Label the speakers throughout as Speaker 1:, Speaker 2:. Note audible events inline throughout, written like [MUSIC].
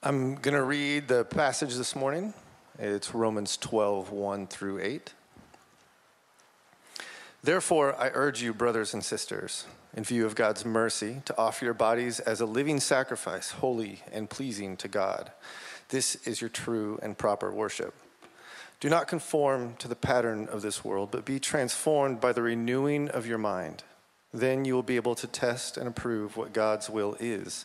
Speaker 1: I'm going to read the passage this morning. It's Romans 12, 1 through 8. Therefore, I urge you, brothers and sisters, in view of God's mercy, to offer your bodies as a living sacrifice, holy and pleasing to God. This is your true and proper worship. Do not conform to the pattern of this world, but be transformed by the renewing of your mind. Then you will be able to test and approve what God's will is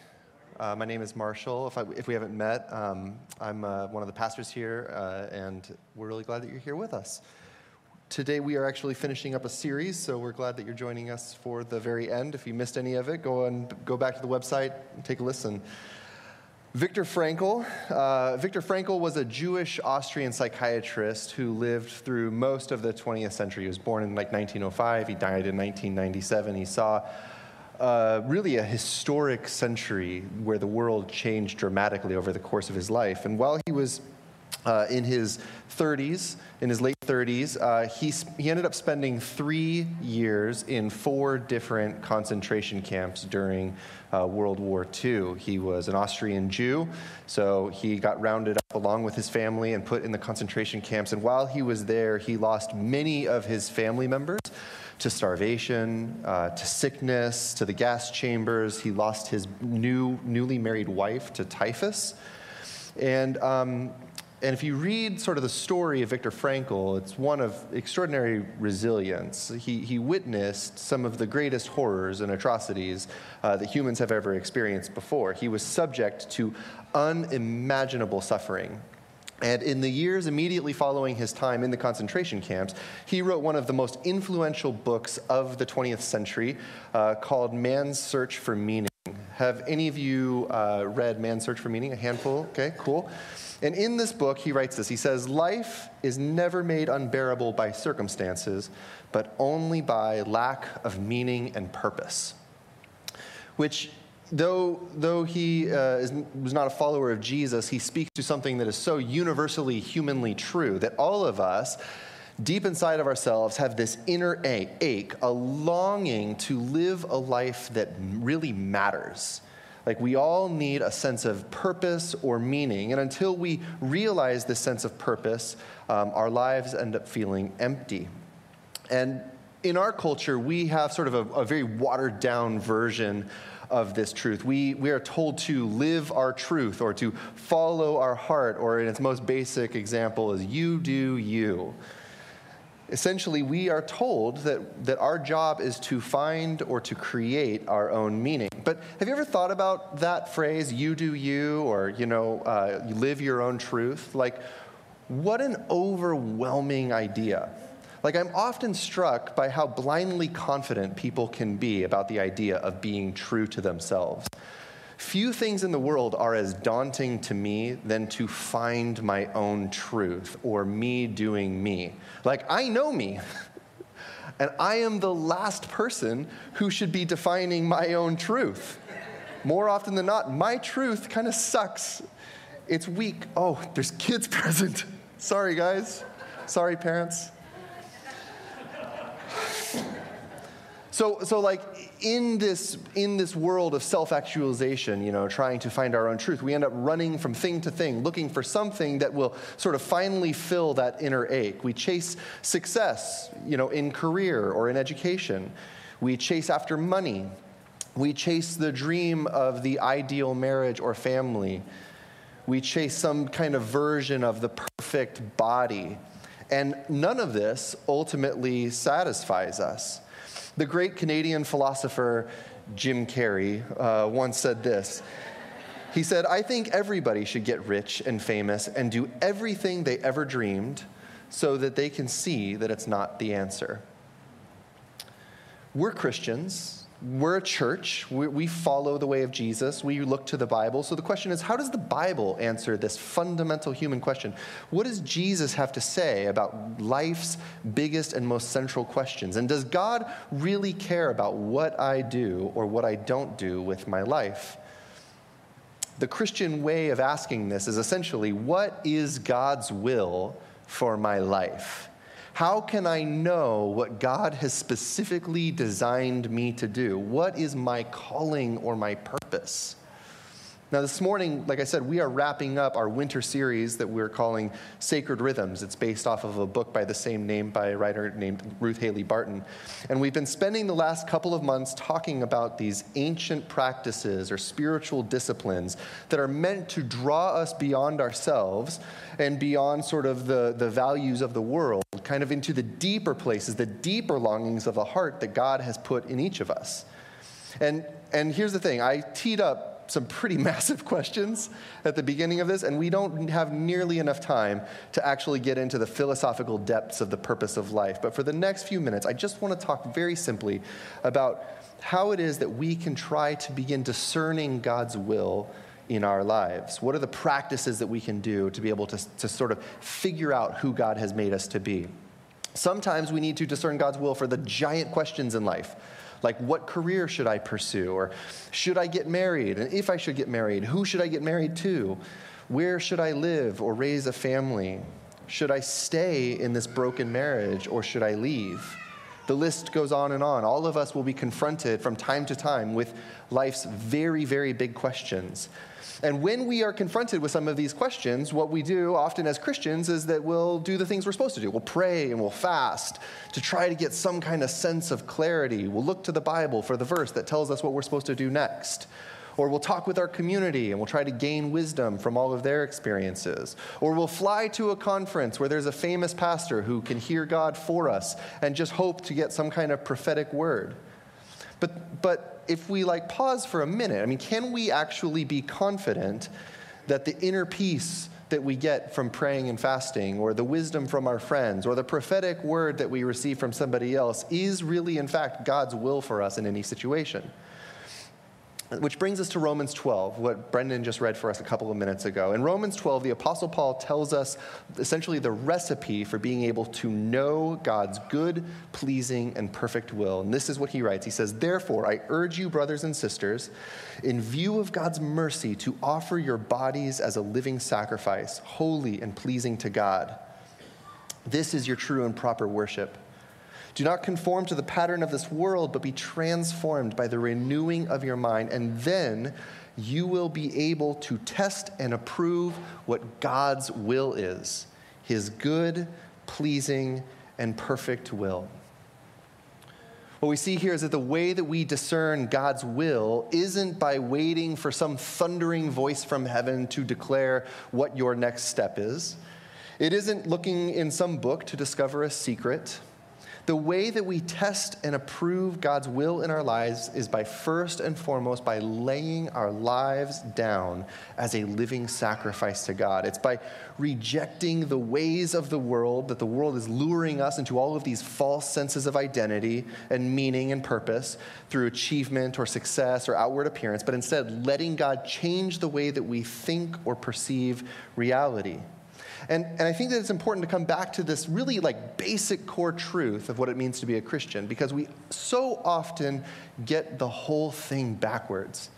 Speaker 2: Uh, my name is Marshall. If, I, if we haven't met, um, I'm uh, one of the pastors here, uh, and we're really glad that you're here with us. Today, we are actually finishing up a series, so we're glad that you're joining us for the very end. If you missed any of it, go and go back to the website and take a listen. Viktor Frankl. Uh, Viktor Frankl was a Jewish Austrian psychiatrist who lived through most of the 20th century. He was born in like 1905. He died in 1997. He saw really a historic century where the world changed dramatically over the course of his life. And while he was uh, in his 30s, in his late 30s, uh, he, he ended up spending three years in four different concentration camps during uh, World War II. He was an Austrian Jew, so he got rounded up along with his family and put in the concentration camps. And while he was there, he lost many of his family members to starvation, uh, to sickness, to the gas chambers. He lost his new, newly married wife to typhus. And, um, and if you read sort of the story of Viktor Frankl, it's one of extraordinary resilience. He, he witnessed some of the greatest horrors and atrocities uh, that humans have ever experienced before. He was subject to unimaginable suffering and in the years immediately following his time in the concentration camps, he wrote one of the most influential books of the 20th century uh, called Man's Search for Meaning. Have any of you uh, read Man's Search for Meaning? A handful? Okay, cool. And in this book, he writes this He says, Life is never made unbearable by circumstances, but only by lack of meaning and purpose. Which though, though he uh, is, was not a follower of Jesus, he speaks to something that is so universally humanly true that all of us, deep inside of ourselves, have this inner ache, a longing to live a life that really matters. Like we all need a sense of purpose or meaning. And until we realize this sense of purpose, um, our lives end up feeling empty. And in our culture, we have sort of a, a very watered down version of this truth. We, we are told to live our truth or to follow our heart, or in its most basic example, is you do you. Essentially, we are told that, that our job is to find or to create our own meaning. But have you ever thought about that phrase, you do you, or, you know, uh, live your own truth? Like, what an overwhelming idea. Like, I'm often struck by how blindly confident people can be about the idea of being true to themselves. Few things in the world are as daunting to me than to find my own truth or me doing me. Like, I know me. [LAUGHS] And I am the last person who should be defining my own truth. More often than not, my truth kind of sucks. It's weak. Oh, there's kids [LAUGHS] present. Sorry, guys. Sorry, parents. So, so like in this, in this world of self actualization, you know, trying to find our own truth, we end up running from thing to thing, looking for something that will sort of finally fill that inner ache. We chase success, you know, in career or in education. We chase after money. We chase the dream of the ideal marriage or family. We chase some kind of version of the perfect body. And none of this ultimately satisfies us. The great Canadian philosopher Jim Carrey uh, once said this. He said, I think everybody should get rich and famous and do everything they ever dreamed so that they can see that it's not the answer. We're Christians. We're a church. We, we, follow the way of Jesus. We look to the Bible. So the question is how does the Bible answer this fundamental human question? What does Jesus have to say about life's biggest and most central questions? And does God really care about what I do or what I don't do with my life? The Christian way of asking this is essentially what is God's will for my life? How can I know what God has specifically designed me to do? What is my calling or my purpose? Now, this morning, like I said, we are wrapping up our winter series that we're calling Sacred Rhythms. It's based off of a book by the same name by a writer named Ruth Haley Barton. And we've been spending the last couple of months talking about these ancient practices or spiritual disciplines that are meant to draw us beyond ourselves and beyond sort of the, the values of the world, kind of into the deeper places, the deeper longings of the heart that God has put in each of us. And, and here's the thing I teed up some pretty [LAUGHS] massive questions at the beginning of this, and we don't have nearly enough time to actually get into the philosophical depths of the purpose of life. But for the next few minutes, I just want to talk very simply about how it is that we can try to begin discerning God's will in our lives. What are the practices that we can do to be able to, to sort of figure out who God has made us to be? Sometimes we need to discern God's will for the giant questions in life like, what career should I pursue? Or should I get married? And if I should get married, who should I get married to? Where should I live or raise a family? Should I stay in this broken marriage or should I leave? The list goes on and on. All of us will be confronted from time to time with life's very, very big questions. And when we are confronted with some of these questions, what we do often as Christians is that we'll do the things we're supposed to do. We'll pray and we'll fast to try to get some kind of sense of clarity. We'll look to the Bible for the verse that tells us what we're supposed to do next. Or we'll talk with our community and we'll try to gain wisdom from all of their experiences. Or we'll fly to a conference where there's a famous pastor who can hear God for us and just hope to get some kind of prophetic word. But, but if we like pause for a minute, I mean, can we actually be confident that the inner peace that we get from praying and fasting, or the wisdom from our friends, or the prophetic word that we receive from somebody else is really, in fact, God's will for us in any situation? Which brings us to Romans 12, what Brendan just read for us a couple of minutes ago. In Romans 12, the Apostle Paul tells us essentially the recipe for being able to know God's good, pleasing, and perfect will. And this is what he writes He says, Therefore, I urge you, brothers and sisters, in view of God's mercy, to offer your bodies as a living sacrifice, holy and pleasing to God. This is your true and proper worship. Do not conform to the pattern of this world, but be transformed by the renewing of your mind, and then you will be able to test and approve what God's will is his good, pleasing, and perfect will. What we see here is that the way that we discern God's will isn't by waiting for some thundering voice from heaven to declare what your next step is. It isn't looking in some book to discover a secret. The way that we test and approve God's will in our lives is by first and foremost by laying our lives down as a living sacrifice to God. It's by rejecting the ways of the world that the world is luring us into all of these false senses of identity and meaning and purpose through achievement or success or outward appearance, but instead letting God change the way that we think or perceive reality. And, and I think that it's important to come back to this really like basic core truth of what it means to be a Christian because we so often get the whole thing backwards.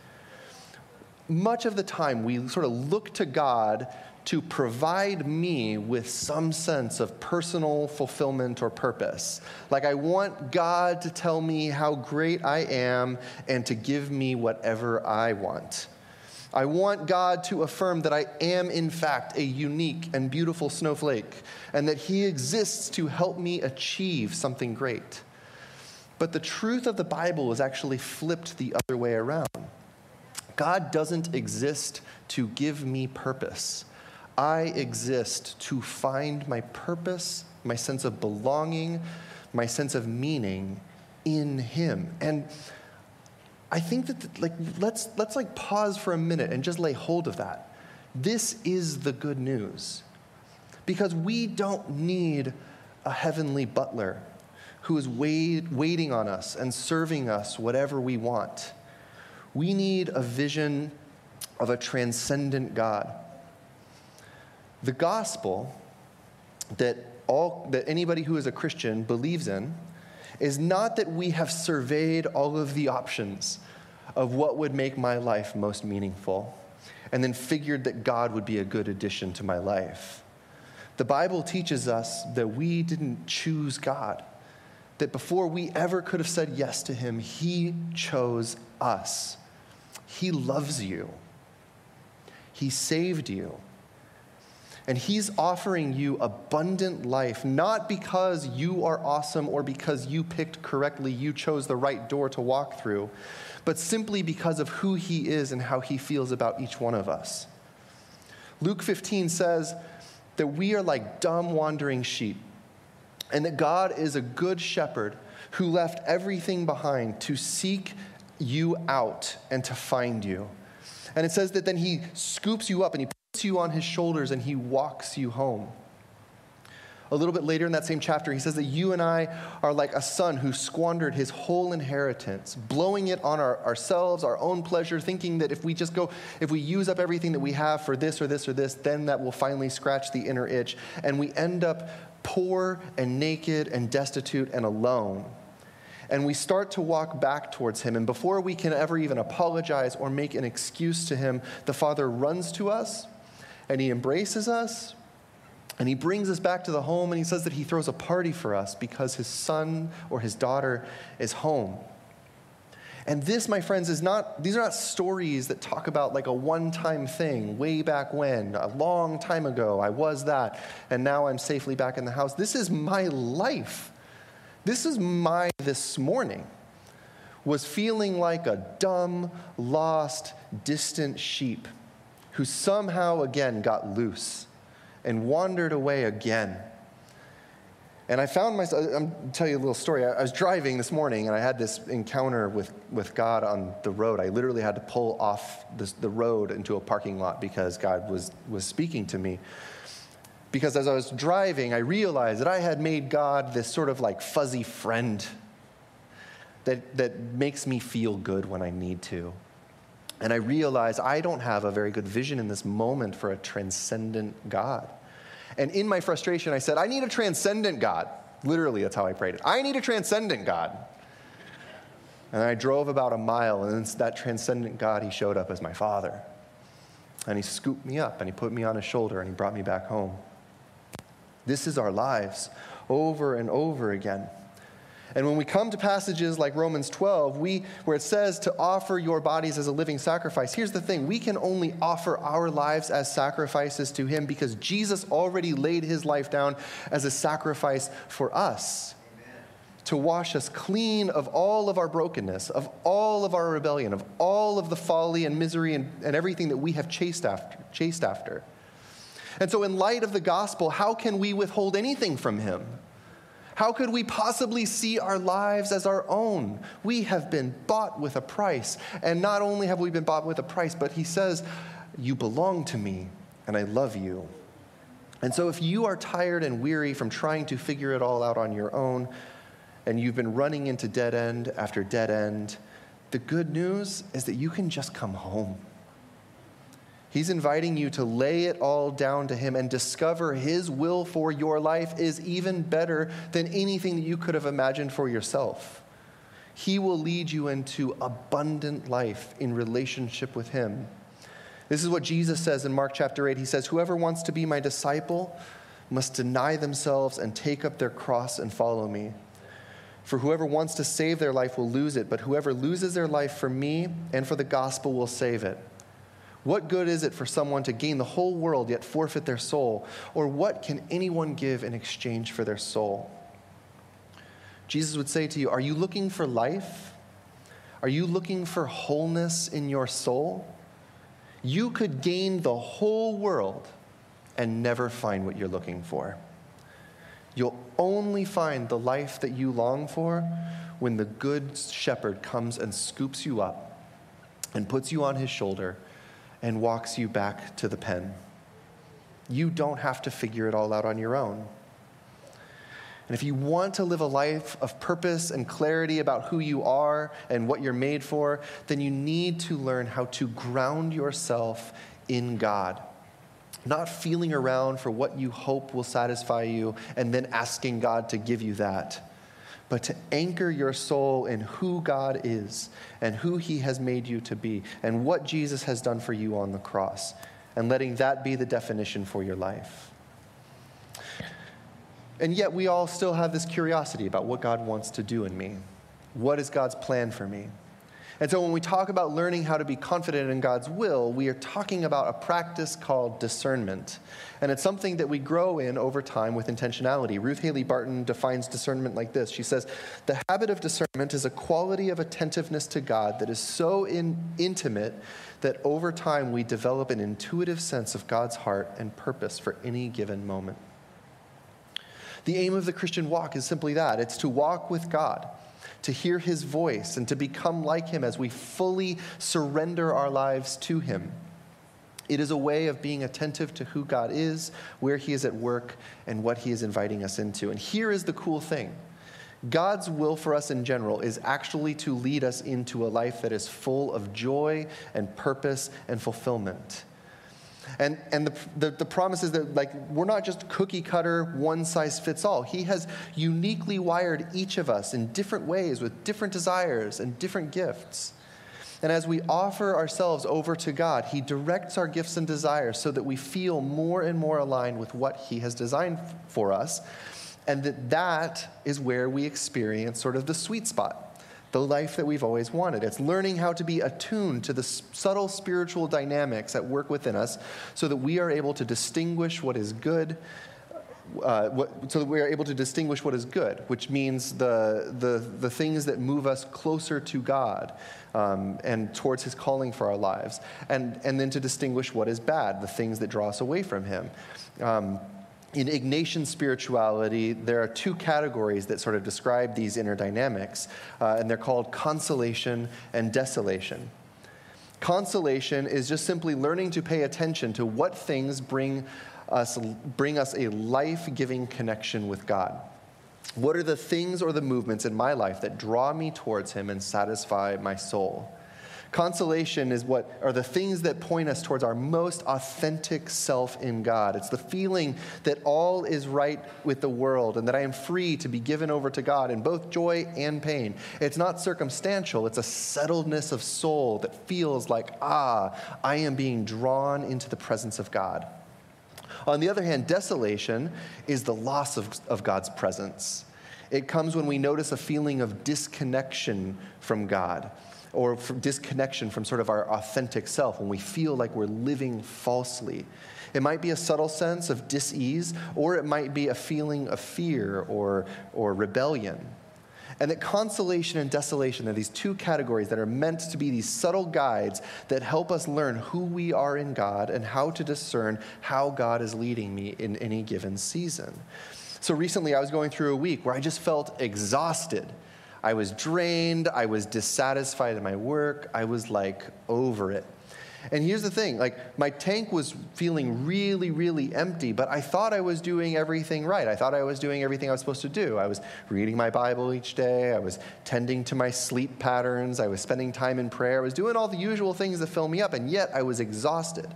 Speaker 2: Much of the time, we sort of look to God to provide me with some sense of personal fulfillment or purpose. Like, I want God to tell me how great I am and to give me whatever I want. I want God to affirm that I am, in fact, a unique and beautiful snowflake, and that He exists to help me achieve something great. But the truth of the Bible is actually flipped the other way around. God doesn't exist to give me purpose. I exist to find my purpose, my sense of belonging, my sense of meaning in Him. And I think that like let's let's like pause for a minute and just lay hold of that. This is the good news. Because we don't need a heavenly butler who is wait, waiting on us and serving us whatever we want. We need a vision of a transcendent God. The gospel that all that anybody who is a Christian believes in is not that we have surveyed all of the options of what would make my life most meaningful and then figured that God would be a good addition to my life. The Bible teaches us that we didn't choose God, that before we ever could have said yes to Him, He chose us. He loves you, He saved you. And He's offering you abundant life, not because you are awesome or because you picked correctly, you chose the right door to walk through, but simply because of who He is and how He feels about each one of us. Luke 15 says, that we are like dumb, wandering sheep, and that God is a good shepherd who left everything behind to seek you out and to find you. And it says that then he scoops you up and he puts you on his shoulders and he walks you home. A little bit later in that same chapter, he says that you and I are like a son who squandered his whole inheritance, blowing it on our, ourselves, our own pleasure, thinking that if we just go, if we use up everything that we have for this or this or this, then that will finally scratch the inner itch. And we end up poor and naked and destitute and alone. And we start to walk back towards him. And before we can ever even apologize or make an excuse to him, the Father runs to us and he embraces us and he brings us back to the home and he says that he throws a party for us because his son or his daughter is home. And this, my friends, is not, these are not stories that talk about like a one time thing way back when, a long time ago, I was that, and now I'm safely back in the house. This is my life. This is my this morning, was feeling like a dumb, lost, distant sheep who somehow again got loose and wandered away again. And I found myself, I'm tell you a little story. I was driving this morning and I had this encounter with, with God on the road. I literally had to pull off the road into a parking lot because God was, was speaking to me. Because as I was driving, I realized that I had made God this sort of like fuzzy friend that, that makes me feel good when I need to. And I realized I don't have a very good vision in this moment for a transcendent God. And in my frustration, I said, I need a transcendent God. Literally, that's how I prayed it. I need a transcendent God. And I drove about a mile, and that transcendent God, he showed up as my father. And he scooped me up, and he put me on his shoulder, and he brought me back home. This is our lives over and over again. And when we come to passages like Romans 12, we, where it says to offer your bodies as a living sacrifice, here's the thing we can only offer our lives as sacrifices to Him because Jesus already laid His life down as a sacrifice for us. To wash us clean of all of our brokenness, of all of our rebellion, of all of the folly and misery and, and everything that we have chased after, chased after. And so, in light of the gospel, how can we withhold anything from Him? How could we possibly see our lives as our own? We have been bought with a price. And not only have we been bought with a price, but he says, You belong to me, and I love you. And so, if you are tired and weary from trying to figure it all out on your own, and you've been running into dead end after dead end, the good news is that you can just come home. He's inviting you to lay it all down to Him and discover His will for your life is even better than anything that you could have imagined for yourself. He will lead you into abundant life in relationship with Him. This is what Jesus says in Mark chapter 8. He says, Whoever wants to be my disciple must deny themselves and take up their cross and follow me. For whoever wants to save their life will lose it, but whoever loses their life for me and for the gospel will save it. What good is it for someone to gain the whole world yet forfeit their soul? Or what can anyone give in exchange for their soul? Jesus would say to you, Are you looking for life? Are you looking for wholeness in your soul? You could gain the whole world and never find what you're looking for. You'll only find the life that you long for when the good shepherd comes and scoops you up and puts you on his shoulder and walks you back to the pen. You don't have to figure it all out on your own. And if you want to live a life of purpose and clarity about who you are and what you're made for, then you need to learn how to ground yourself in God. Not feeling around for what you hope will satisfy you and then asking God to give you that, but to anchor your soul in who God is and who He has made you to be and what Jesus has done for you on the cross, and letting that be the definition for your life. And yet, we all still have this curiosity about what God wants to do in me. What is God's plan for me? And so, when we talk about learning how to be confident in God's will, we are talking about a practice called discernment. And it's something that we grow in over time with intentionality. Ruth Haley Barton defines discernment like this She says, The habit of discernment is a quality of attentiveness to God that is so in, intimate that over time we develop an intuitive sense of God's heart and purpose for any given moment. The aim of the Christian walk is simply that it's to walk with God, to hear his voice, and to become like him as we fully surrender our lives to him. It is a way of being attentive to who God is, where he is at work, and what he is inviting us into. And here is the cool thing God's will for us in general is actually to lead us into a life that is full of joy and purpose and fulfillment. And, and the, the, the, promise is that like we're not just cookie cutter, one size fits all. He has uniquely wired each of us in different ways with different desires and different gifts. And as we offer ourselves over to God, He directs our gifts and desires so that we feel more and more aligned with what He has designed for us. And that that is where we experience sort of the sweet spot the life that we've always wanted. It's learning how to be attuned to the subtle spiritual dynamics at work within us so that we are able to distinguish what is good. Uh, what, so that we are able to distinguish what is good, which means the, the, the things that move us closer to God um, and towards His calling for our lives, and, and then to distinguish what is bad, the things that draw us away from Him. Um, in Ignatian spirituality, there are two categories that sort of describe these inner dynamics, uh, and they're called consolation and desolation. Consolation is just simply learning to pay attention to what things bring us, bring us a life giving connection with God. What are the things or the movements in my life that draw me towards Him and satisfy my soul? Consolation is what are the things that point us towards our most authentic self in God. It's the feeling that all is right with the world and that I am free to be given over to God in both joy and pain. It's not circumstantial, it's a settledness of soul that feels like, ah, I am being drawn into the presence of God. On the other hand, desolation is the loss of, of God's presence. It comes when we notice a feeling of disconnection from God or disconnection from sort of our authentic self when we feel like we're living falsely. It might be a subtle sense of dis-ease, or it might be a feeling of fear or, or rebellion. And that consolation and desolation are these two categories that are meant to be these subtle guides that help us learn who we are in God and how to discern how God is leading me in any given season. So recently, I was going through a week where I just felt exhausted I was drained. I was dissatisfied in my work. I was like over it. And here's the thing like, my tank was feeling really, really empty, but I thought I was doing everything right. I thought I was doing everything I was supposed to do. I was reading my Bible each day. I was tending to my sleep patterns. I was spending time in prayer. I was doing all the usual things that fill me up, and yet I was exhausted.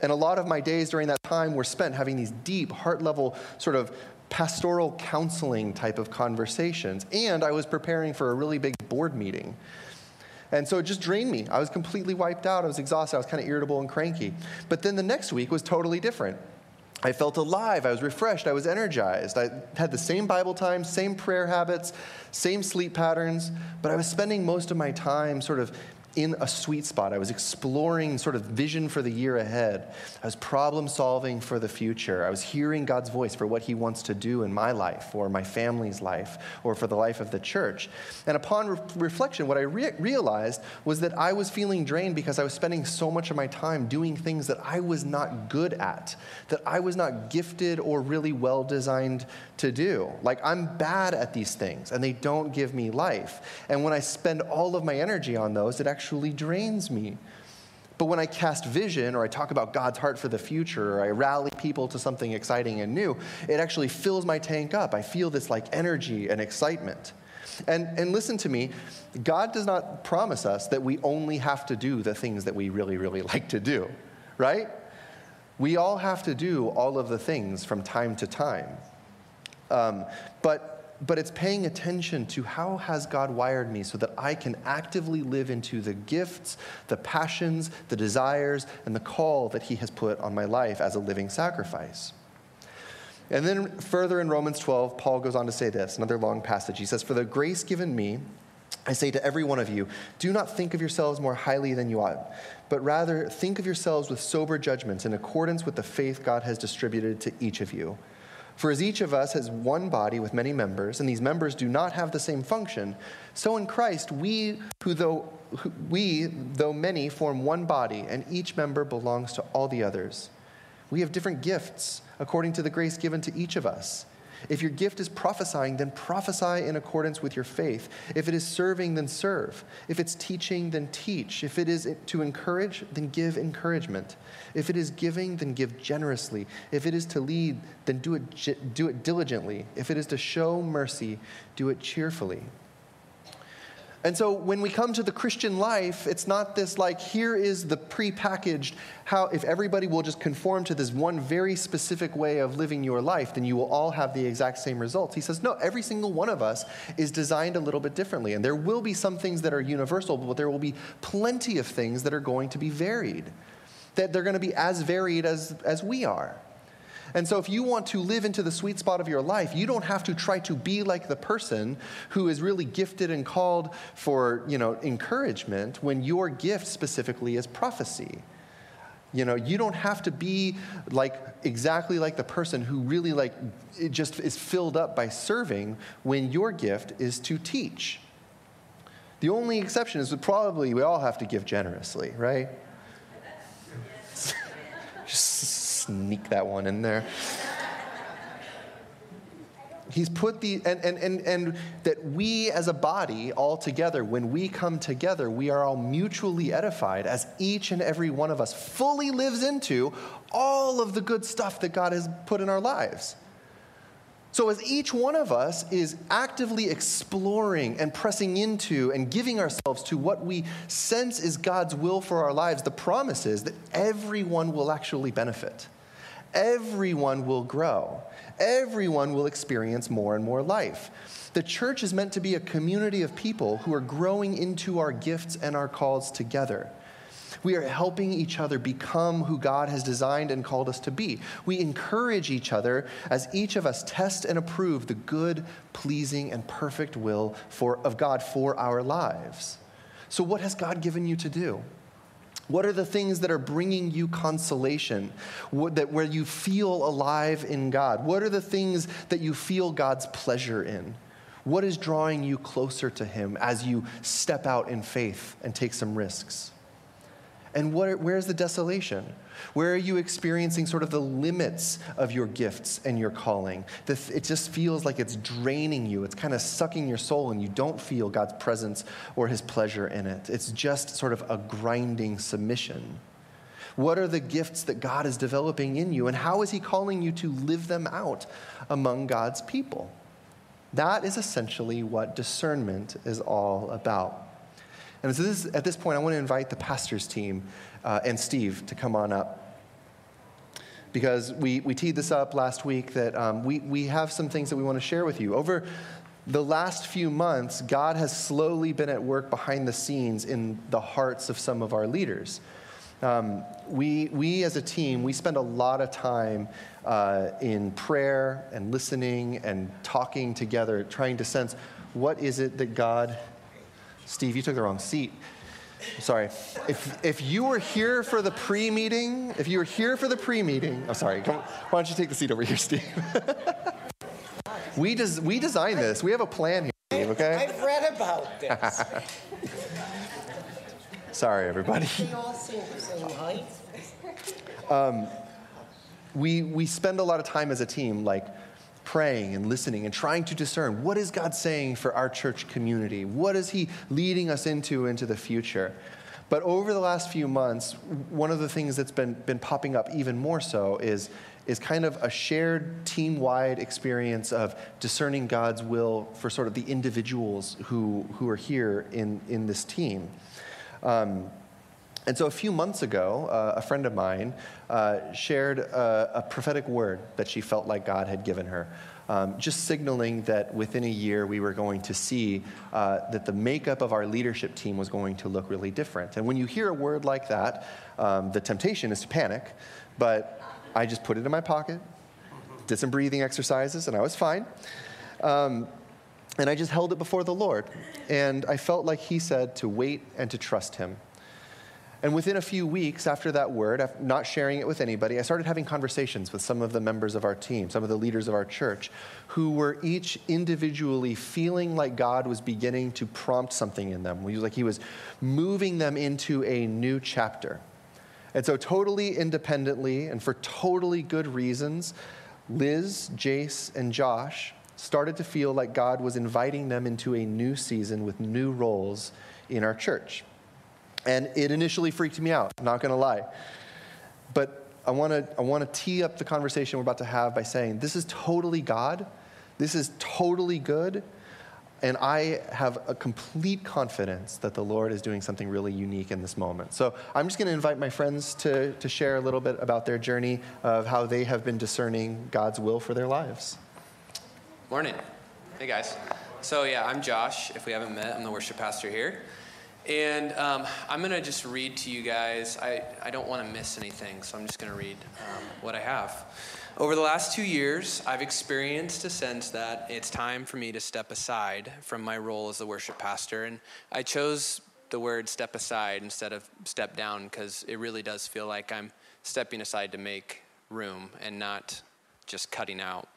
Speaker 2: And a lot of my days during that time were spent having these deep, heart level, sort of pastoral counseling type of conversations. And I was preparing for a really big board meeting. And so it just drained me. I was completely wiped out. I was exhausted. I was kind of irritable and cranky. But then the next week was totally different. I felt alive. I was refreshed. I was energized. I had the same Bible time, same prayer habits, same sleep patterns, but I was spending most of my time sort of in a sweet spot. I was exploring sort of vision for the year ahead. I was problem solving for the future. I was hearing God's voice for what He wants to do in my life, or my family's life, or for the life of the church. And upon re- reflection, what I re- realized was that I was feeling drained because I was spending so much of my time doing things that I was not good at, that I was not gifted or really well designed to do. Like, I'm bad at these things, and they don't give me life. And when I spend all of my energy on those, it actually actually drains me. But when I cast vision or I talk about God's heart for the future or I rally people to something exciting and new, it actually fills my tank up. I feel this like energy and excitement. And, and listen to me, God does not promise us that we only have to do the things that we really, really [LAUGHS] like to do, right? We all have to do all of the things from time to time. Um, but but it's paying attention to how has God wired me so that I can actively live into the gifts, the passions, the desires, and the call that He has put on my life as a living sacrifice. And then further in Romans 12, Paul goes on to say this, another long passage. He says, For the grace given me, I say to every one of you, do not think of yourselves more highly than you ought, but rather think of yourselves with sober judgments in accordance with the faith God has distributed to each of you. For as each of us has one body with many members, and these members do not have the same function, so in Christ we who though we though many form one body, and each member belongs to all the others. We have different gifts according to the grace given to each of us. If your gift is prophesying, then prophesy in accordance with your faith. If it is serving, then serve. If it's teaching, then teach. If it is to encourage, then give encouragement. If it is giving, then give generously. If it is to lead, then do it, do it diligently. If it is to show mercy, do it cheerfully. And so when we come to the Christian life, it's not this like, here is the prepackaged, how if everybody will just conform to this one very specific way of living your life, then you will all have the exact same results. He says, no, every single one of us is designed a little bit differently. And there will be some things that are universal, but there will be plenty of things that are going to be varied, that they're going to be as varied as, as we are. And so, if you want to live into the sweet spot of your life, you don't have to try to be like the person who is really gifted and called for you know, encouragement when your gift specifically is prophecy. You know, you don't have to be like exactly like the person who really like it just is filled up by serving when your gift is to teach. The only exception is that probably we all have to give generously, right? [LAUGHS] just sneak that one in there. He's put the, and, and, and, and that we as a body all together, when we come together, we are all mutually edified as each and every one of us fully lives into all of the good stuff that God has put in our lives. So, as each one of us is actively exploring and pressing into and giving ourselves to what we sense is God's will for our lives, the promise is that everyone will actually benefit. Everyone will grow. Everyone will experience more and more life. The church is meant to be a community of people who are growing into our gifts and our calls together. We are helping each other become who God has designed and called us to be. We encourage each other as each of us test and approve the good, pleasing, and perfect will for, of God for our lives. So, what has God given you to do? What are the things that are bringing you consolation, what, that, where you feel alive in God? What are the things that you feel God's pleasure in? What is drawing you closer to Him as you step out in faith and take some risks? And what, where's the desolation? Where are you experiencing sort of the limits of your gifts and your calling? it just feels like it's draining you. It's kind of sucking your soul, and you don't feel God's presence or His pleasure in it. It's just sort of a grinding submission. What are the gifts that God is developing in you, and how is He calling you to live them out among God's people? That is essentially what discernment is all about. And so this, at this point, I want to invite the pastor's team uh, and Steve to come on up. Because we, we teed this up last week that um, we, we have some things that we want to share with you. Over the last few months, God has slowly been at work behind the scenes in the hearts of some of our leaders. Um, we, we as a team, we spend a lot of time uh, in prayer and listening and talking together, trying to sense what is it that God Steve, you took the wrong seat. Sorry. If, if you were here for the pre meeting, if you were here for the pre meeting, I'm oh, sorry, come, why don't you take the seat over here, Steve? [LAUGHS] we, des- we designed this. We have a plan here, Steve, okay?
Speaker 3: I've read about this. [LAUGHS]
Speaker 2: sorry, everybody.
Speaker 3: They all seem the same height.
Speaker 2: Um, we, we spend a lot of time as a team, like, praying and listening and trying to discern what is God saying for our church community? What is He leading us into into the future? But over the last few months, one of the things that's been, been popping up even more so is, is kind of a shared team wide experience of discerning God's will for sort of the individuals who, who are here in, in this team. Um, and so a few months ago, uh, a friend of mine uh, shared a, a, prophetic word that she felt like God had given her, um, just signaling that within a year we were going to see uh, that the makeup of our leadership team was going to look really different. And when you hear a word like that, um, the temptation is to panic, but I just put it in my pocket, did some breathing exercises, and I was fine. Um, and I just held it before the Lord. And I felt like He said to wait and to trust Him. And within a few weeks after that word, not sharing it with anybody, I started having conversations with some of the members of our team, some of the leaders of our church, who were each individually feeling like God was beginning to prompt something in them. He was Like He was moving them into a new chapter. And so, totally independently and for totally good reasons, Liz, Jace, and Josh started to feel like God was inviting them into a new season with new roles in our church. And it initially freaked me out, not to lie. But I want to I want to tee up the conversation we're about to have by saying this is totally God. This is totally good. And I have a complete confidence that the Lord is doing something really unique in this moment. So I'm just going to invite my friends to, to share a little bit about their journey of how they have been discerning God's will for their lives.
Speaker 4: Morning. Hey, guys. So, yeah, I'm Josh. If we haven't met, I'm the worship pastor here. And um, I'm going to just read to you guys. I, I don't want to miss anything, so I'm just going to read um, what I have. Over the last two years, I've experienced a sense that it's time for me to step aside from my role as the worship pastor. And I chose the word step aside instead of step down because it really does feel like I'm stepping aside to make room and not just cutting out.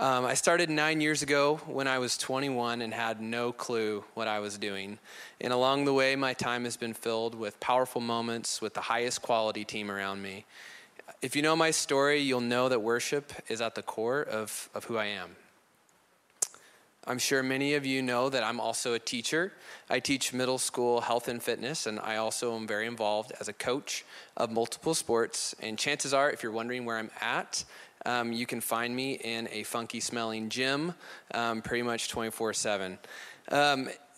Speaker 4: Um, I started nine years ago when I was 21 and had no clue what I was doing. And along the way, my time has been filled with powerful moments with the highest quality team around me. If you know my story, you'll know that worship is at the core of, of who I am. I'm sure many of you know that I'm also a teacher. I teach middle school health and fitness, and I also am very involved as a coach of multiple sports. And chances are, if you're wondering where I'm at, um, you can find me in a funky smelling gym um, pretty much 24 um, 7.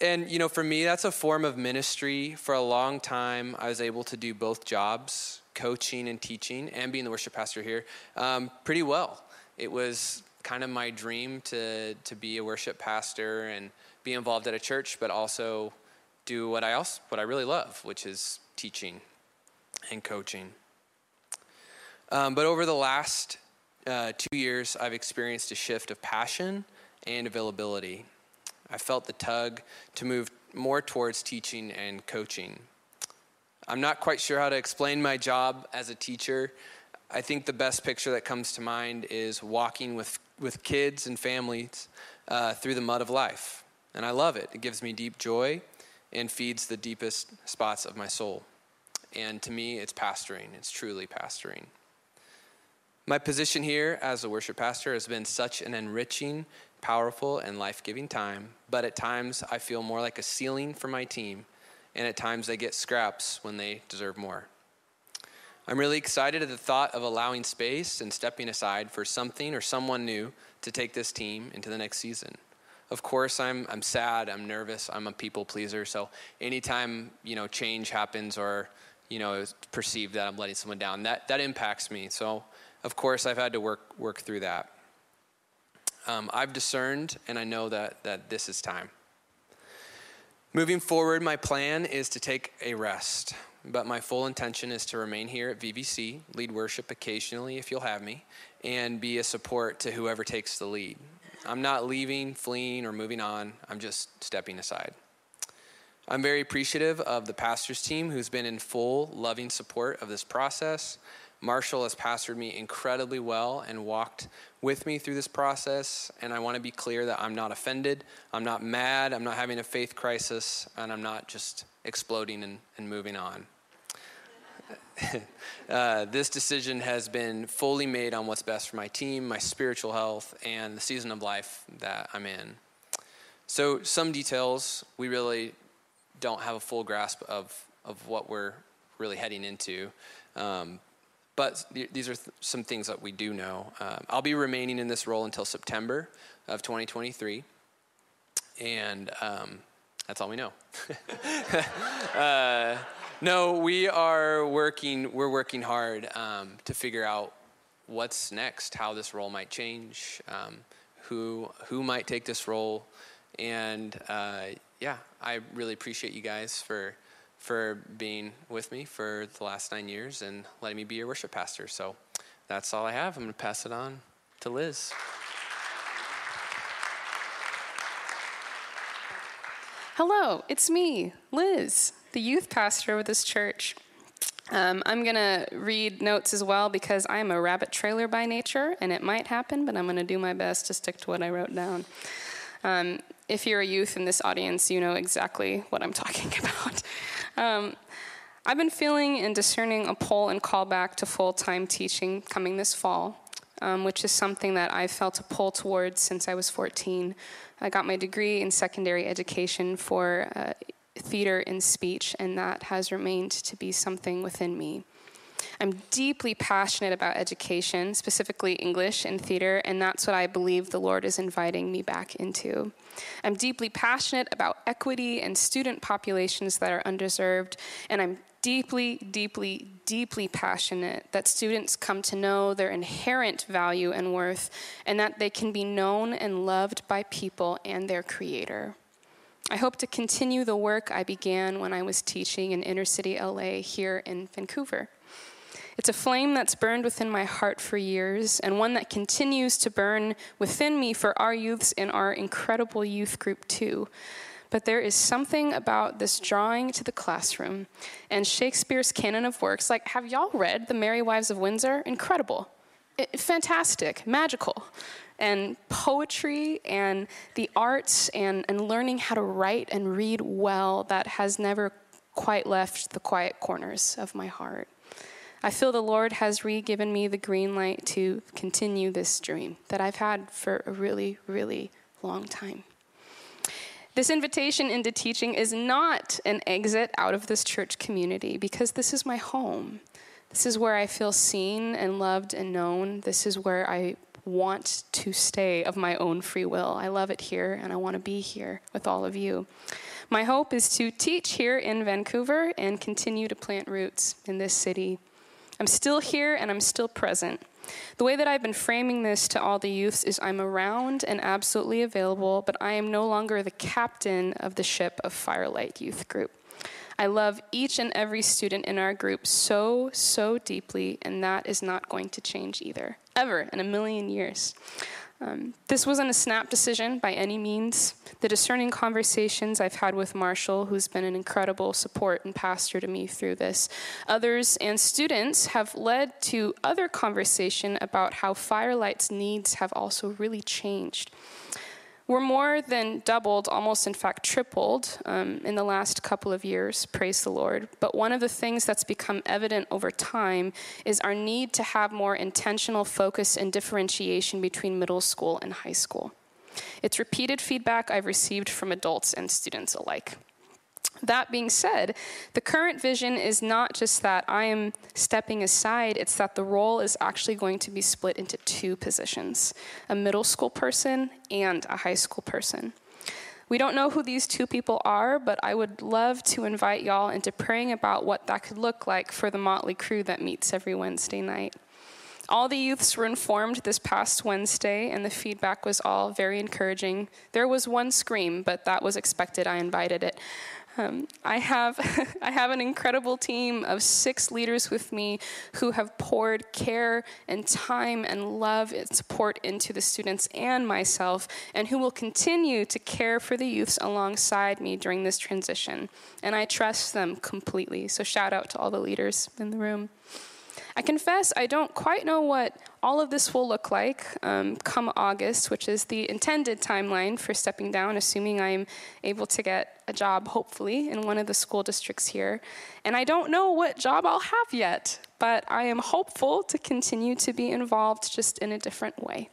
Speaker 4: and, you know, for me, that's a form of ministry. For a long time, I was able to do both jobs, coaching and teaching, and being the worship pastor here, um, pretty well. It was kind of my dream to, to be a worship pastor and be involved at a church, but also do what I else what I really love, which is teaching and coaching. Um, but over the last uh, two years, I've experienced a shift of passion and availability. I felt the tug to move more towards teaching and coaching. I'm not quite sure how to explain my job as a teacher. I think the best picture that comes to mind is walking with, with kids and families uh, through the mud of life. And I love it. It gives me deep joy and feeds the deepest spots of my soul. And to me, it's pastoring. It's truly pastoring. My position here as a worship pastor has been such an enriching, powerful, and life giving time, but at times I feel more like a ceiling for my team, and at times they get scraps when they deserve more. I'm really excited at the thought of allowing space and stepping aside for something or someone new to take this team into the next season. Of course, I'm, I'm sad, I'm nervous, I'm a people pleaser, so anytime, you know, change happens or, you know, perceived that I'm letting someone down, that, that impacts me. So of course, I've had to work, work through that. Um, I've discerned, and I know that, that this is time. Moving forward, my plan is to take a rest, but my full intention is to remain here at VBC, lead worship occasionally if you'll have me, and be a support to whoever takes the lead. I'm not leaving, fleeing, or moving on, I'm just stepping aside. I'm very appreciative of the pastor's team who's been in full loving support of this process. Marshall has pastored me incredibly well and walked with me through this process. And I want to be clear that I'm not offended, I'm not mad, I'm not having a faith crisis, and I'm not just exploding and, and moving on. [LAUGHS] uh, this decision has been fully made on what's best for my team, my spiritual health, and the season of life that I'm in. So, some details we really don't have a full grasp of, of what we're really heading into. Um, but th- these are th- some things that we do know. Um, I'll be remaining in this role until September of 2023. And um, that's all we know. [LAUGHS] uh, no, we are working, we're working hard um, to figure out what's next, how this role might change, um, who, who might take this role. And uh, yeah, I really appreciate you guys for for being with me for the last nine years and letting me be your worship pastor. So that's all I have. I'm going to pass it on to Liz.
Speaker 5: Hello, it's me, Liz, the youth pastor of this church. Um, I'm going to read notes as well because I'm a rabbit trailer by nature, and it might happen, but I'm going to do my best to stick to what I wrote down. Um, if you're a youth in this audience, you know exactly what I'm [LAUGHS] talking about. Um, I've been feeling and discerning a pull and call back to full time teaching coming this fall, um, which is something that I've felt a pull towards since I was 14. I got my degree in secondary education for uh, theater and speech, and that has remained to be something within me. I'm deeply passionate about education, specifically English and theater, and that's what I believe the Lord is inviting me back into. I'm deeply passionate about equity and student populations that are underserved, and I'm deeply, deeply, deeply passionate that students come to know their inherent value and worth, and that they can be known and loved by people and their Creator. I hope to continue the work I began when I was teaching in inner city LA here in Vancouver. It's a flame that's burned within my heart for years, and one that continues to burn within me for our youths in our incredible youth group, too. But there is something about this drawing to the classroom and Shakespeare's canon of works. Like, have y'all read The Merry Wives of Windsor? Incredible. It, fantastic, magical. And poetry and the arts and, and learning how to write and read well that has never quite left the quiet corners of my heart. I feel the Lord has re given me the green light to continue this dream that I've had for a really, really long time. This invitation into teaching is not an exit out of this church community because this is my home. This is where I feel seen and loved and known. This is where I want to stay of my own free will. I love it here and I want to be here with all of you. My hope is to teach here in Vancouver and continue to plant roots in this city I'm still here and I'm still present. The way that I've been framing this to all the youths is I'm around and absolutely available, but I am no longer the captain of the ship of Firelight Youth Group. I love each and every student in our group so, so deeply, and that is not going to change either, ever in a million years. Um, this wasn't a snap decision by any means. The discerning conversations I've had with Marshall, who's been an incredible support and pastor to me through this, others and students have led to other conversation about how Firelight's needs have also really changed were more than doubled, almost in fact tripled um, in the last couple of years, praise the Lord. But one of the things that's become evident over time is our need to have more intentional focus and differentiation between middle school and high school. It's repeated feedback I've received from adults and students alike. That being said, the current vision is not just that I am stepping aside, it's that the role is actually going to be split into two positions a middle school person and a high school person. We don't know who these two people are, but I would love to invite y'all into praying about what that could look like for the motley crew that meets every Wednesday night. All the youths were informed this past Wednesday, and the feedback was all very encouraging. There was one scream, but that was expected. I invited it. Um, I have [LAUGHS] I have an incredible team of six leaders with me who have poured care and time and love and support into the students and myself, and who will continue to care for the youths alongside me during this transition. And I trust them completely. So shout out to all the leaders in the room. I confess I don't quite know what all of this will look like um, come August, which is the intended timeline for stepping down, assuming I'm able to get a job, hopefully, in one of the school districts here. And I don't know what job I'll have yet, but I am hopeful to continue to be involved just in a different way.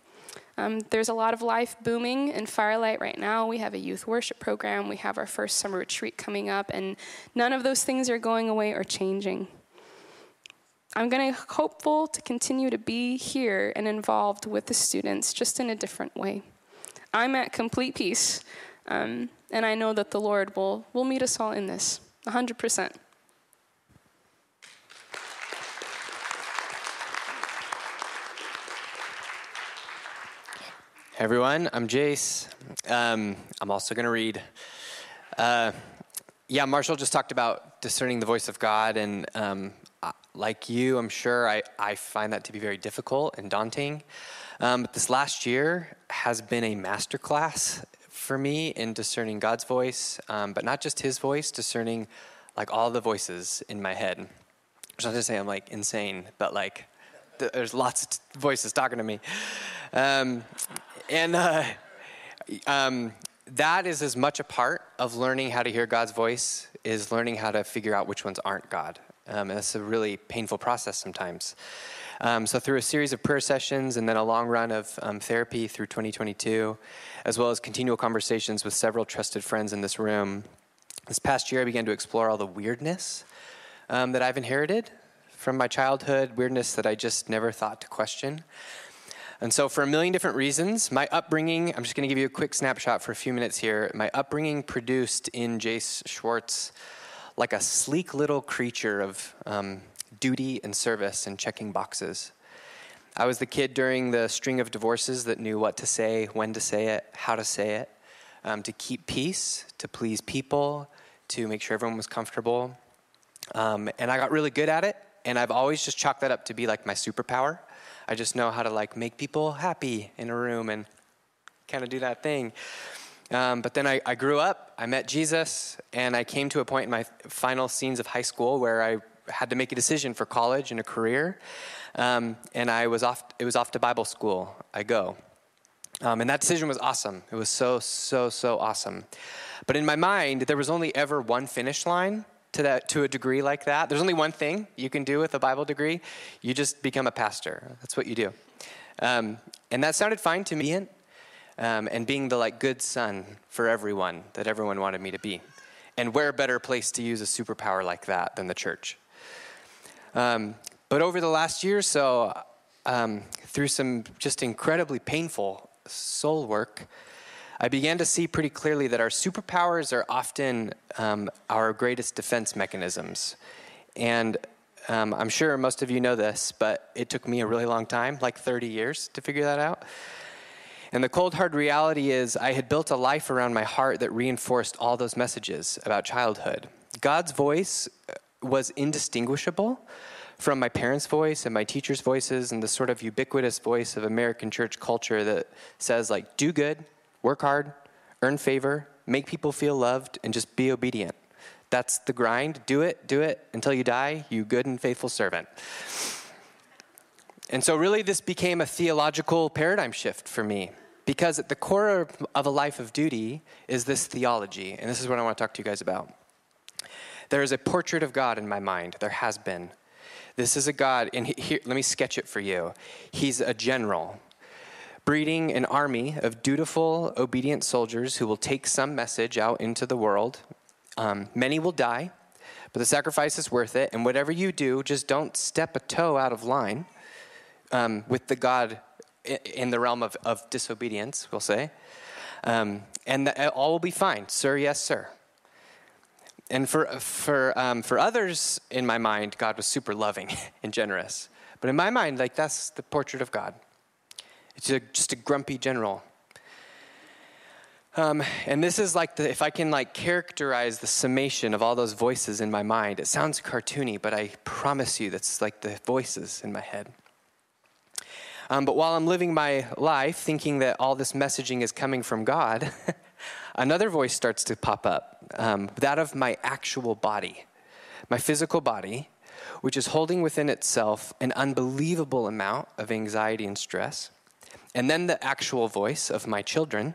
Speaker 5: Um, there's a lot of life booming in Firelight right now. We have a youth worship program, we have our first summer retreat coming up, and none of those things are going away or changing. I'm going to hopeful to continue to be here and involved with the students just in a different way. I'm at complete peace, um, and I know that the Lord will, will meet us all in this 100%.
Speaker 6: Hey everyone, I'm Jace. Um, I'm also going to read. Uh, yeah, Marshall just talked about discerning the voice of God, and um, like you, I'm sure I, I find that to be very difficult and daunting. Um, but this last year has been a masterclass for me in discerning God's voice, um, but not just His voice, discerning like all the voices in my head. Which not to say I'm like insane, but like th- there's lots of t- voices talking to me, um, and uh, um, that is as much a part of learning how to hear God's voice is learning how to figure out which ones aren't God. Um, and that's a really painful process sometimes. Um, so, through a series of prayer sessions and then a long run of um, therapy through 2022, as well as continual conversations with several trusted friends in this room, this past year I began to explore all the weirdness um, that I've inherited from my childhood, weirdness that I just never thought to question. And so, for a million different reasons, my upbringing, I'm just going to give you a quick snapshot for a few minutes here. My upbringing produced in Jace Schwartz like a sleek little creature of um, duty and service and checking boxes. I was the kid during the string of divorces that knew what to say, when to say it, how to say it, um, to keep peace, to please people, to make sure everyone was comfortable. Um, and I got really good at it, and I've always just chalked that up to be like my superpower. I just know how to like make people happy in a room and kind of do that thing. Um, but then I, I, grew up, I met Jesus, and I came to a point in my final scenes of high school where I had to make a decision for college and a career. Um, and I was off, it was off to Bible school. I go. Um, and that decision was awesome. It was so, so, so awesome. But in my mind, there was only ever one finish line to that to a degree like that. There's only one thing you can do with a Bible degree. You just become a pastor. That's what you do. Um, and that sounded fine to me um, and being the like good son for everyone that everyone wanted me to be. And where better place to use a superpower like that than the church? Um, but over the last year or so, um, through some just incredibly painful soul work, I began to see pretty clearly that our superpowers are often um, our greatest defense mechanisms. And um, I'm sure most of you know this, but it took me a really long time, like 30 years, to figure that out. And the cold, hard reality is, I had built a life around my heart that reinforced all those messages about childhood. God's voice uh, was indistinguishable from my parents' voice and my teachers' voices and the sort of ubiquitous voice of American church culture that says, like, do good, work hard, earn favor, make people feel loved, and just be obedient. That's the grind. Do it, do it until you die, you good and faithful servant. And so, really, this became a theological paradigm shift for me because at the core of a life of duty is this theology. And this is what I want to talk to you guys about. There is a portrait of God in my mind. There has been. This is a God, and here, let me sketch it for you. He's a general, breeding an army of dutiful, obedient soldiers who will take some message out into the world. Um, many will die, but the sacrifice is worth it. And whatever you do, just don't step a toe out of line um, with the God in the realm of, of disobedience, we'll say. Um, and the, all will be fine. Sir, yes, sir. And for, for, um, for others in my mind, God was super loving [LAUGHS] and generous. But in my mind, like that's the portrait of God. It's a, just a grumpy general. Um, and this is like the, if I can like characterize the summation of all those voices in my mind, it sounds cartoony, but I promise you that's like the voices in my head. Um, but while I'm living my life thinking that all this messaging is coming from God, [LAUGHS] another voice starts to pop up um, that of my actual body, my physical body, which is holding within itself an unbelievable amount of anxiety and stress. And then the actual voice of my children,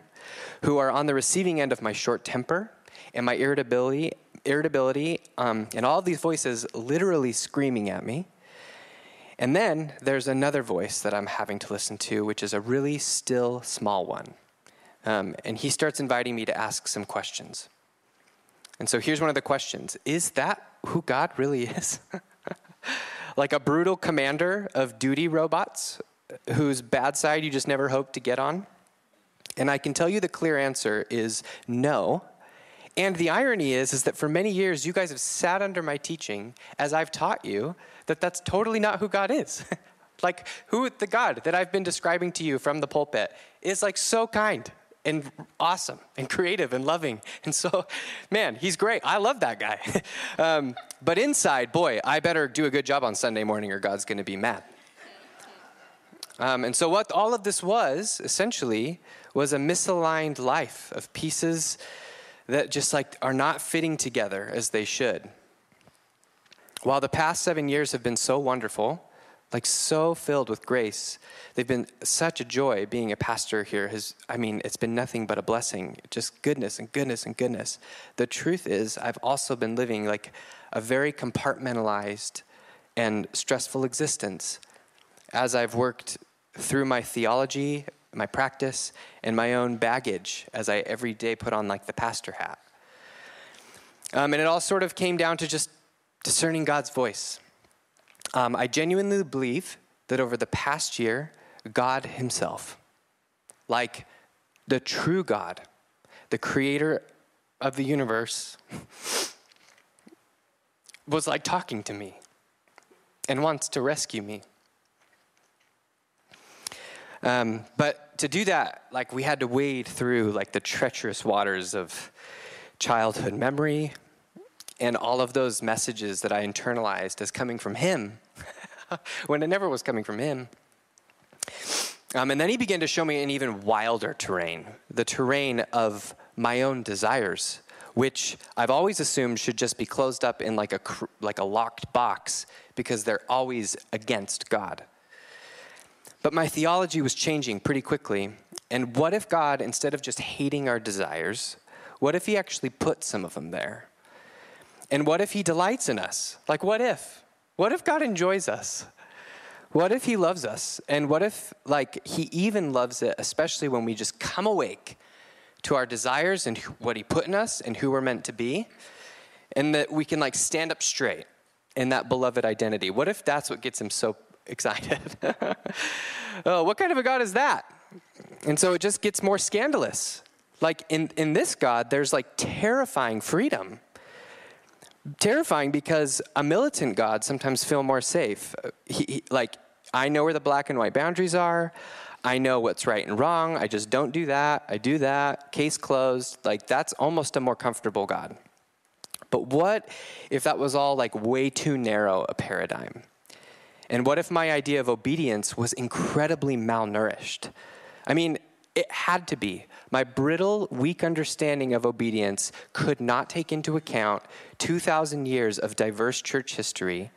Speaker 6: who are on the receiving end of my short temper and my irritability, irritability um, and all these voices literally screaming at me. And then there's another voice that I'm having to listen to, which is a really still small one. Um, and he starts inviting me to ask some questions. And so here's one of the questions Is that who God really is? [LAUGHS] like a brutal commander of duty robots whose bad side you just never hope to get on? And I can tell you the clear answer is no. And the irony is is that for many years you guys have sat under my teaching as I've taught you that that's totally not who God is. [LAUGHS] like who the God that I've been describing to you from the pulpit is like so kind and awesome and creative and loving. [LAUGHS] And so, man, he's great. I love that guy. [LAUGHS] um, but inside, boy, I better do a good job on Sunday morning or God's going to be mad. Um, and so, what all of this was essentially was a misaligned life of pieces that just like are not fitting together as they should. While the past seven years have been so wonderful, like so filled with grace, they've been such a joy being a pastor here. Has I mean, it's been nothing but a blessing, just goodness and goodness and goodness. The truth is, I've also been living like a very compartmentalized and stressful existence as I've worked through my theology, my practice, and my own baggage as I every day put on like the pastor hat. Um, and it all sort of came down to just discerning God's voice. Um, I genuinely believe that over the past year, God Himself, like the true God, the creator of the universe, [LAUGHS] was like talking to me and wants to rescue me. Um, but to do that, like we had to wade through like the treacherous waters of childhood memory and all of those messages that I internalized as coming from him [LAUGHS] when it never was coming from him. Um, and then he began to show me an even wilder terrain, the terrain of my own desires, which I've always assumed should just be closed up in like a, like a locked box because they're always against God. But my theology was changing pretty quickly. And what if God, instead of just hating our desires, what if He actually put some of them there? And what if He delights in us? Like, what if? What if God enjoys us? What if He loves us? And what if, like, He even loves it, especially when we just come awake to our desires and what He put in us and who we're meant to be? And that we can, like, stand up straight in that beloved identity. What if that's what gets Him so excited. [LAUGHS] oh, what kind of a God is that? And so it just gets more scandalous. Like in, in this God, there's like terrifying freedom. Terrifying because a militant God sometimes feel more safe. Uh, he, he, like, I know where the black and white boundaries are. I know what's right and wrong. I just don't do that. I do that. Case closed. Like, that's almost a more comfortable God. But what if that was all like way too narrow a paradigm? And what if my idea of obedience was incredibly malnourished? I mean, it had to be. My brittle, weak understanding of obedience could not take into account 2,000 years of diverse church history,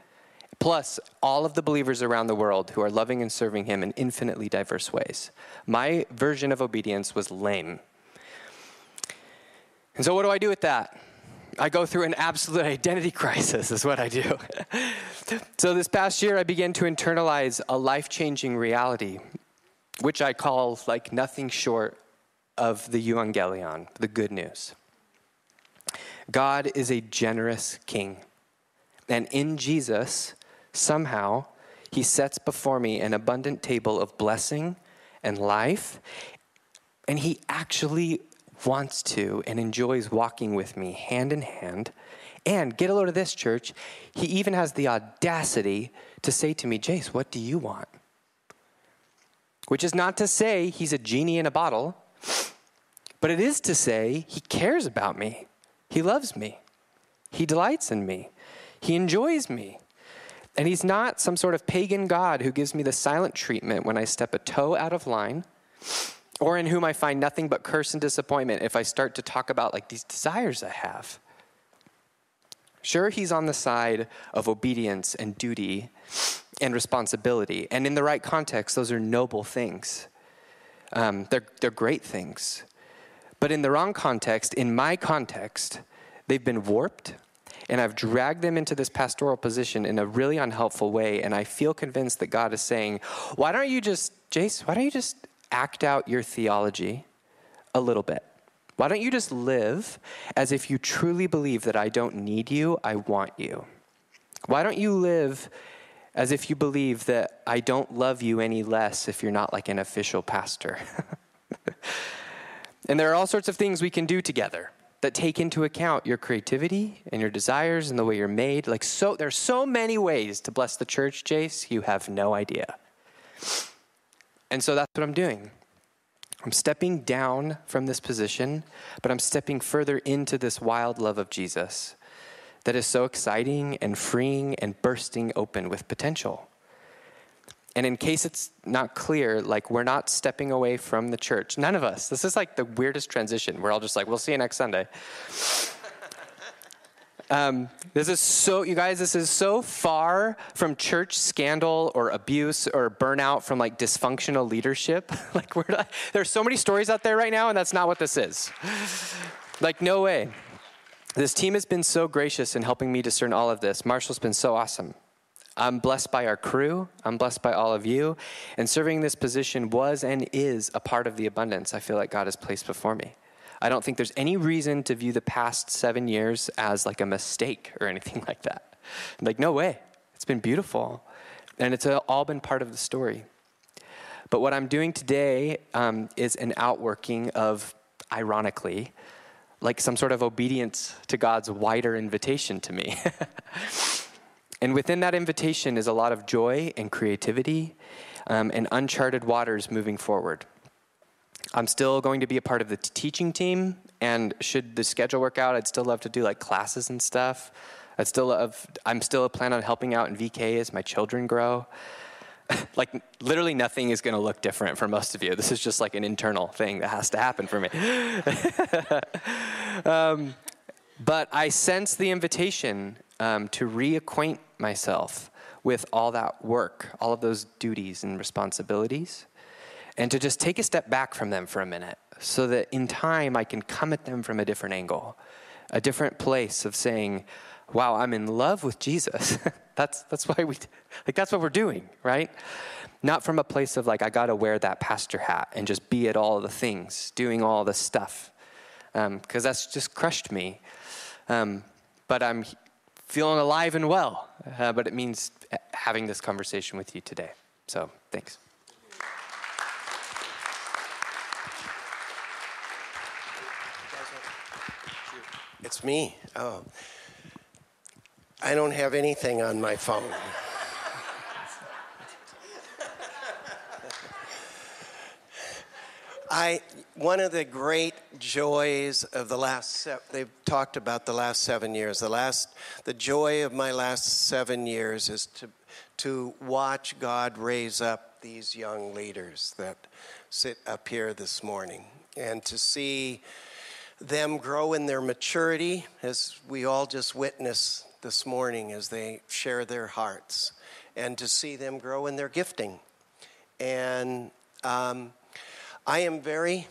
Speaker 6: plus all of the believers around the world who are loving and serving Him in infinitely diverse ways. My version of obedience was lame. And so, what do I do with that? I go through an absolute [LAUGHS] identity crisis, is what I do. [LAUGHS] so, this past year, I began to internalize a life changing reality, which I call like nothing short of the euangelion, the good news. God is a generous king. And in Jesus, somehow, he sets before me an abundant table of blessing and life. And he actually wants to and enjoys walking with me hand in hand. And get a load of this, church. He even has the audacity to say to me, Jace, what do you want? Which is not to say he's a genie in a bottle, but it is to say he cares about me, he loves me, he delights in me, he enjoys me. And he's not some sort of pagan God who gives me the silent treatment when I step a toe out of line, or in whom I find nothing but curse and disappointment if I start to talk about like these desires I have. Sure, he's on the side of obedience and duty and responsibility. And in the right context, those are noble things. Um, they're, they're great things. But in the wrong context, in my context, they've been warped and I've dragged them into this pastoral position in a really unhelpful way. And I feel convinced that God is saying, why don't you just, Jace, why don't you just act out your theology a little bit? Why don't you just live as if you truly believe that I don't need you, I want you? Why don't you live as if you believe that I don't love you any less if you're not like an official pastor? [LAUGHS] and there are all sorts of things we can do together that take into account your creativity and your desires and the way you're made. Like so there's so many ways to bless the church, Jace, you have no idea. And so that's what I'm doing. I'm stepping down from this position, but I'm stepping further into this wild love of Jesus that is so exciting and freeing and bursting open with potential. And in case it's not clear, like we're not stepping away from the church. None of us. This is like the weirdest transition. We're all just like, we'll see you next Sunday. [LAUGHS] Um, this is so, you guys, this is so far from church scandal or abuse or burnout from like dysfunctional leadership. [LAUGHS] like, we're not, there's so many stories out there right now, and that's not what this is. like, no way. This team has been so gracious in helping me discern all of this. Marshall's been so awesome. I'm blessed by our crew. I'm blessed by all of you. And serving this position was and is a part of the abundance I feel like God has placed before me. I don't think there's any reason to view the past seven years as like a mistake or [LAUGHS] anything like that. Like, no way. It's been beautiful. And it's all been part of the story. But what I'm doing today um, is an outworking of, ironically, like some sort of obedience to God's wider invitation to me. [LAUGHS] and within that invitation is a lot of joy and creativity um, and uncharted waters moving forward. I'm still going to be a part of the teaching team, and should the schedule work out, I'd still love to do like classes and stuff. I'd still love, I'm still a plan on helping out in VK as my children grow. [LAUGHS] like literally nothing is going to look different for most of you. This is just like an internal thing that has to happen for me. [LAUGHS] um, but I sense the invitation um, to reacquaint myself with all that work, all of those duties and responsibilities and to just take a step back from them for a minute so that in time I can come at them from a different angle, a different place of saying, wow, I'm in love with Jesus. [LAUGHS] that's, that's why we, like, that's what we're doing, right? Not from a place of like, I got to wear that pastor hat and just be at all the things, doing all the stuff, because um, that's just crushed me. Um, but I'm feeling alive and well, uh, but it means having this conversation with you today. So thanks.
Speaker 3: It's me. Oh. I don't have anything on my phone. I one of the great joys of the last se- they've talked about the last 7 years. The last the joy of my last 7 years is to to watch God raise up these young leaders that sit up here this morning and to see them grow in their maturity, as we all just witness this morning as they share their hearts, and to see them grow in their gifting. And um, I am very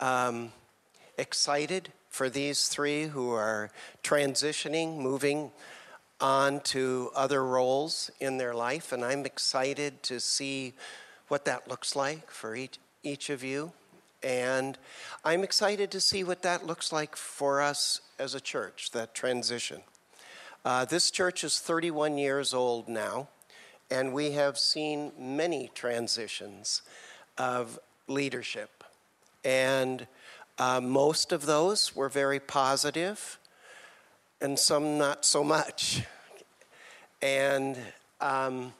Speaker 3: um, excited for these three who are transitioning, moving on to other roles in their life, and I'm excited to see what that looks like for each, each of you. And I'm excited to see what that looks like for us as a church, that transition. Uh, this church is 31 years old now, and we have seen many transitions of leadership. And uh, most of those were very positive, and some not so much. And um,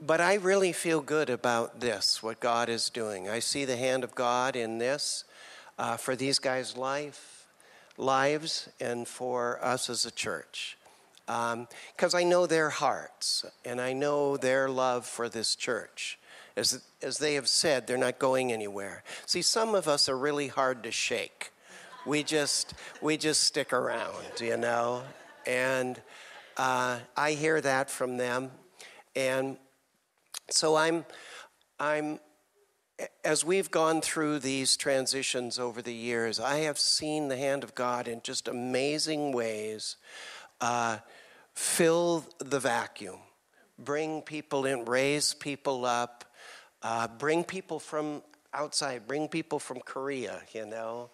Speaker 3: but I really feel good about this, what God is doing. I see the hand of God in this uh, for these guys' life, lives and for us as a church. Because um, I know their hearts and I know their love for this church. As, as they have said, they're not going anywhere. See, some of us are really hard to shake. We just, we just stick around, you know? And uh, I hear that from them. And so I'm, I'm, as we've gone through these transitions over the years, I have seen the hand of God in just amazing ways uh, fill the vacuum, bring people in, raise people up, uh, bring people from outside, bring people from Korea, you know,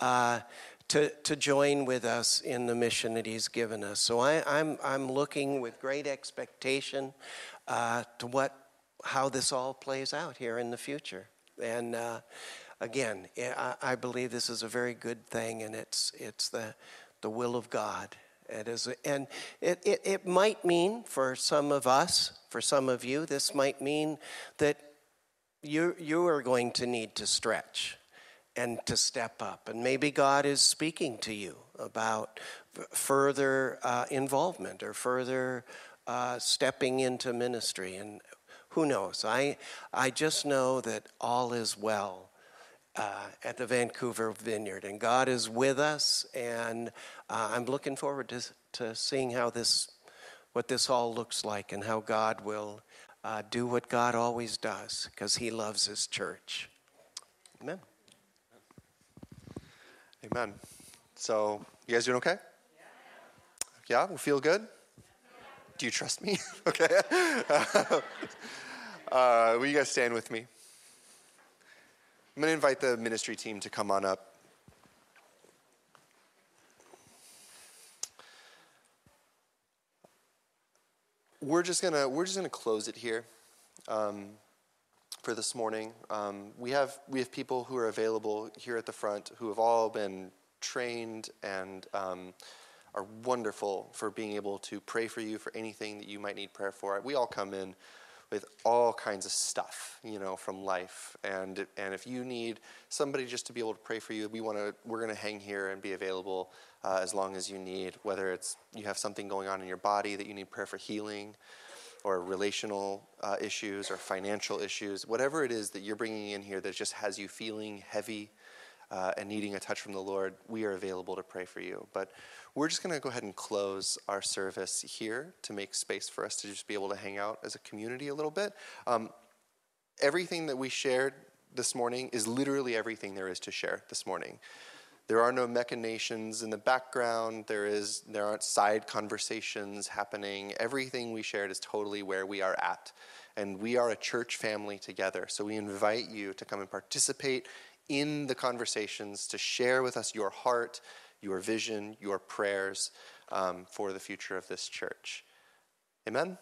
Speaker 3: uh, to, to join with us in the mission that He's given us. So I, am I'm, I'm looking with great expectation uh, to what how this all plays out here in the future. And uh, again, I, I, believe this is a very good thing, and it's it's the the will of God. It is, and it, it, it might mean for some of us, for some of you, this might mean that you you are going to need to stretch and to step up, and maybe God is speaking to you about further uh, involvement or further uh, stepping into ministry. And who knows? I, I just know that all is well uh, at the Vancouver Vineyard, and God is with us, and uh, I'm looking forward to, to seeing how this, what this all looks like, and how God will uh, do what God always does, because He loves His church. Amen.
Speaker 2: Amen. So, you guys doing okay? Yeah, we feel good? Do you trust me? [LAUGHS] okay. [LAUGHS] uh, will you guys stand with me? I'm going to invite the ministry team to come on up. We're just gonna we're just gonna close it here um, for this morning. Um, we have we have people who are available here at the front who have all been trained and um, are wonderful for being able to pray for you for anything that you might need prayer for. We all come in with all kinds of stuff, you know, from life. And and if you need somebody just to be able to pray for you, we want to we're going to hang here and be available uh, as long as you need. Whether it's you have something going on in your body that you need prayer for healing, or relational uh, issues, or financial issues, whatever it is that you're bringing in here that just has you feeling heavy uh, and needing a touch from the Lord, we are available to pray for you. But we're just going to go ahead and close our service here to make space for us to just be able to hang out as a community a little bit. Um, everything that we shared this morning is literally everything there is to share this morning. There are no machinations in the background. There is there aren't side conversations happening. Everything we shared is totally where we are at. And we are a church family together. So we invite you to come and participate in the conversations, to share with us your heart, your vision, your prayers um, for the future of this church. Amen?